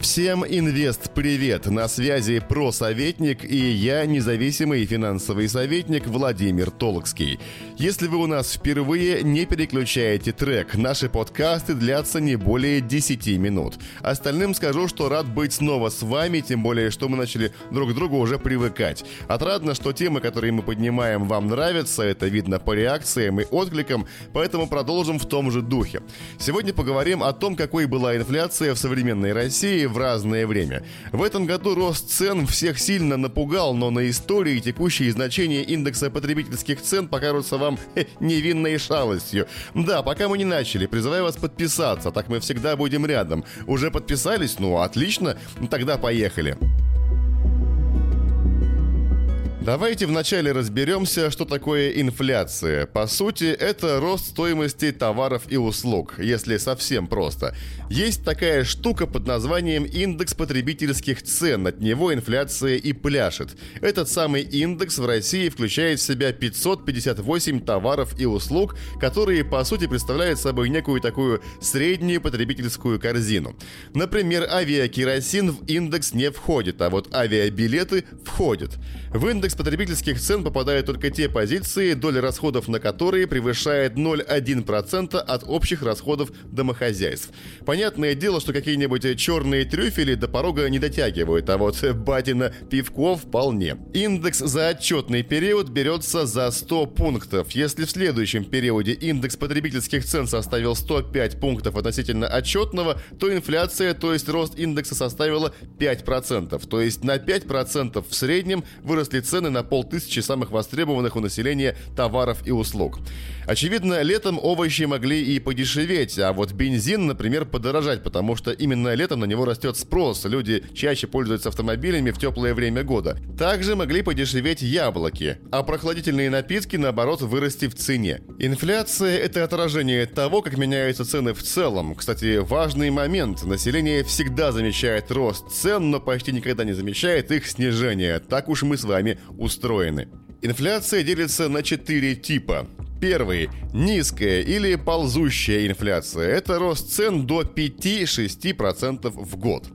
Всем инвест привет! На связи просоветник и я, независимый финансовый советник Владимир Толокский. Если вы у нас впервые, не переключайте трек. Наши подкасты длятся не более 10 минут. Остальным скажу, что рад быть снова с вами, тем более, что мы начали друг к другу уже привыкать. Отрадно, что темы, которые мы поднимаем, вам нравятся, это видно по реакциям и откликам, поэтому продолжим в том же духе. Сегодня поговорим о том, какой была инфляция в современной России в разное время. В этом году рост цен всех сильно напугал, но на истории текущие значения индекса потребительских цен покажутся вам хе, невинной шалостью. Да, пока мы не начали, призываю вас подписаться, так мы всегда будем рядом. Уже подписались? Ну, отлично, тогда поехали. Давайте вначале разберемся, что такое инфляция. По сути, это рост стоимости товаров и услуг, если совсем просто. Есть такая штука под названием индекс потребительских цен, от него инфляция и пляшет. Этот самый индекс в России включает в себя 558 товаров и услуг, которые по сути представляют собой некую такую среднюю потребительскую корзину. Например, авиакеросин в индекс не входит, а вот авиабилеты входят. В индекс индекс потребительских цен попадают только те позиции, доля расходов на которые превышает 0,1% от общих расходов домохозяйств. Понятное дело, что какие-нибудь черные трюфели до порога не дотягивают, а вот батина пивко вполне. Индекс за отчетный период берется за 100 пунктов. Если в следующем периоде индекс потребительских цен составил 105 пунктов относительно отчетного, то инфляция, то есть рост индекса составила 5%. То есть на 5% в среднем выросли цены цены на полтысячи самых востребованных у населения товаров и услуг. Очевидно, летом овощи могли и подешеветь, а вот бензин, например, подорожать, потому что именно летом на него растет спрос, люди чаще пользуются автомобилями в теплое время года. Также могли подешеветь яблоки, а прохладительные напитки, наоборот, вырасти в цене. Инфляция – это отражение того, как меняются цены в целом. Кстати, важный момент. Население всегда замечает рост цен, но почти никогда не замечает их снижение. Так уж мы с вами устроены. Инфляция делится на четыре типа. Первый – низкая или ползущая инфляция. Это рост цен до 5-6% в год.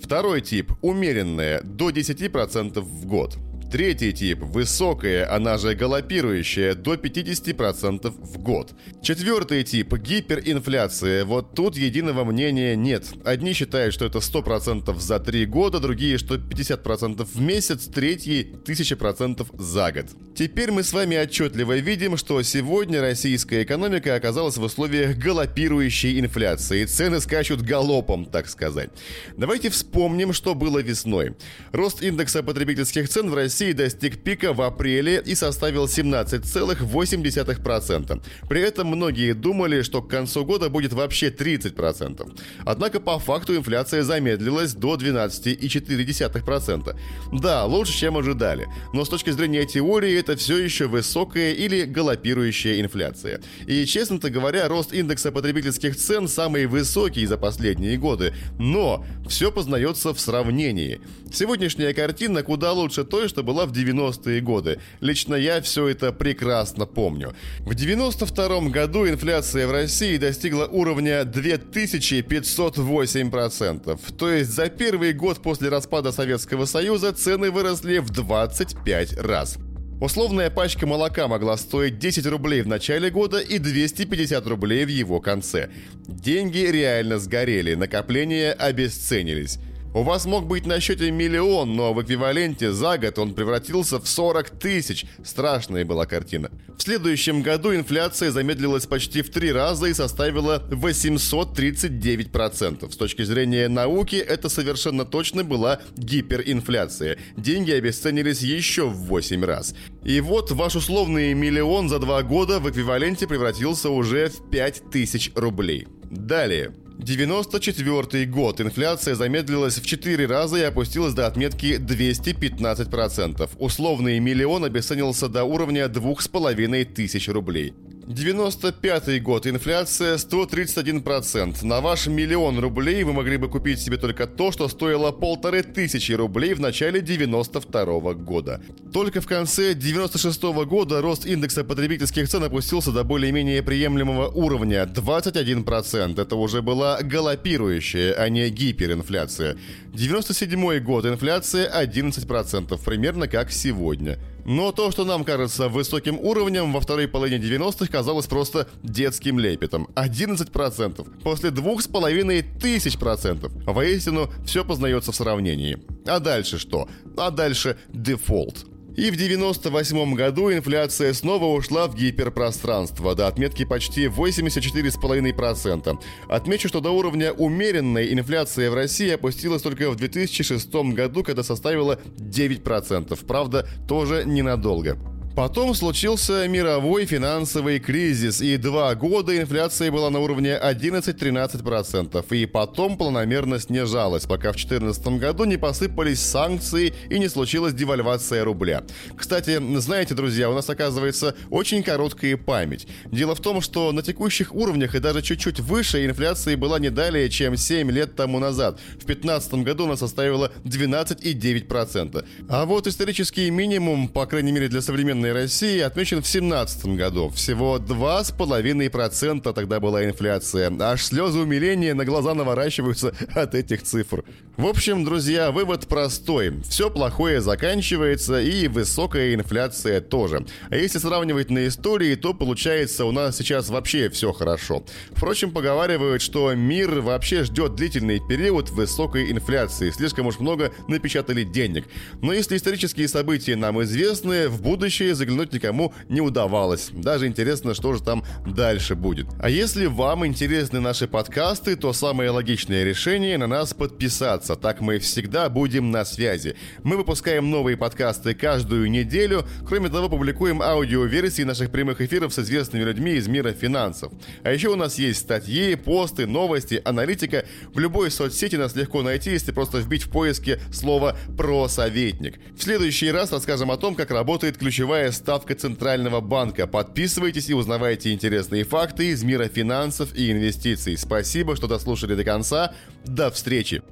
Второй тип – умеренная, до 10% в год. Третий тип – высокая, она же галопирующая, до 50% в год. Четвертый тип – гиперинфляция. Вот тут единого мнения нет. Одни считают, что это 100% за 3 года, другие, что 50% в месяц, третьи – 1000% за год. Теперь мы с вами отчетливо видим, что сегодня российская экономика оказалась в условиях галопирующей инфляции. Цены скачут галопом, так сказать. Давайте вспомним, что было весной. Рост индекса потребительских цен в России России достиг пика в апреле и составил 17,8%. При этом многие думали, что к концу года будет вообще 30%. Однако по факту инфляция замедлилась до 12,4%. Да, лучше, чем ожидали. Но с точки зрения теории это все еще высокая или галопирующая инфляция. И, честно-то говоря, рост индекса потребительских цен самый высокий за последние годы. Но все познается в сравнении. Сегодняшняя картина куда лучше той, что была в 90-е годы. Лично я все это прекрасно помню. В 92 году инфляция в России достигла уровня 2508%. То есть за первый год после распада Советского Союза цены выросли в 25 раз. Условная пачка молока могла стоить 10 рублей в начале года и 250 рублей в его конце. Деньги реально сгорели, накопления обесценились. У вас мог быть на счете миллион, но в эквиваленте за год он превратился в 40 тысяч. Страшная была картина. В следующем году инфляция замедлилась почти в три раза и составила 839%. С точки зрения науки, это совершенно точно была гиперинфляция. Деньги обесценились еще в 8 раз. И вот ваш условный миллион за два года в эквиваленте превратился уже в 5000 рублей. Далее. 94 год. Инфляция замедлилась в 4 раза и опустилась до отметки 215%. Условный миллион обесценился до уровня 2500 тысяч рублей. 95 год. Инфляция 131%. На ваш миллион рублей вы могли бы купить себе только то, что стоило полторы тысячи рублей в начале 92 года. Только в конце 96 года рост индекса потребительских цен опустился до более-менее приемлемого уровня 21%. Это уже была галопирующая, а не гиперинфляция. 97 год. Инфляция 11%, примерно как сегодня. Но то, что нам кажется высоким уровнем, во второй половине 90-х казалось просто детским лепетом. 11%. После двух с половиной тысяч процентов. Воистину, все познается в сравнении. А дальше что? А дальше дефолт. И в 98 году инфляция снова ушла в гиперпространство до отметки почти 84,5%. Отмечу, что до уровня умеренной инфляция в России опустилась только в 2006 году, когда составила 9%. Правда, тоже ненадолго. Потом случился мировой финансовый кризис, и два года инфляция была на уровне 11-13%, и потом планомерно снижалась, пока в 2014 году не посыпались санкции и не случилась девальвация рубля. Кстати, знаете, друзья, у нас оказывается очень короткая память. Дело в том, что на текущих уровнях и даже чуть-чуть выше инфляция была не далее, чем 7 лет тому назад. В 2015 году она составила 12,9%. А вот исторический минимум, по крайней мере для современной современной России отмечен в 2017 году. Всего 2,5% тогда была инфляция. Аж слезы умиления на глаза наворачиваются от этих цифр. В общем, друзья, вывод простой. Все плохое заканчивается и высокая инфляция тоже. А если сравнивать на истории, то получается у нас сейчас вообще все хорошо. Впрочем, поговаривают, что мир вообще ждет длительный период высокой инфляции. Слишком уж много напечатали денег. Но если исторические события нам известны, в будущее заглянуть никому не удавалось. Даже интересно, что же там дальше будет. А если вам интересны наши подкасты, то самое логичное решение на нас подписаться. Так мы всегда будем на связи. Мы выпускаем новые подкасты каждую неделю. Кроме того, публикуем аудиоверсии наших прямых эфиров с известными людьми из мира финансов. А еще у нас есть статьи, посты, новости, аналитика. В любой соцсети нас легко найти, если просто вбить в поиске слово «про советник». В следующий раз расскажем о том, как работает ключевая ключевая ставка Центрального банка. Подписывайтесь и узнавайте интересные факты из мира финансов и инвестиций. Спасибо, что дослушали до конца. До встречи!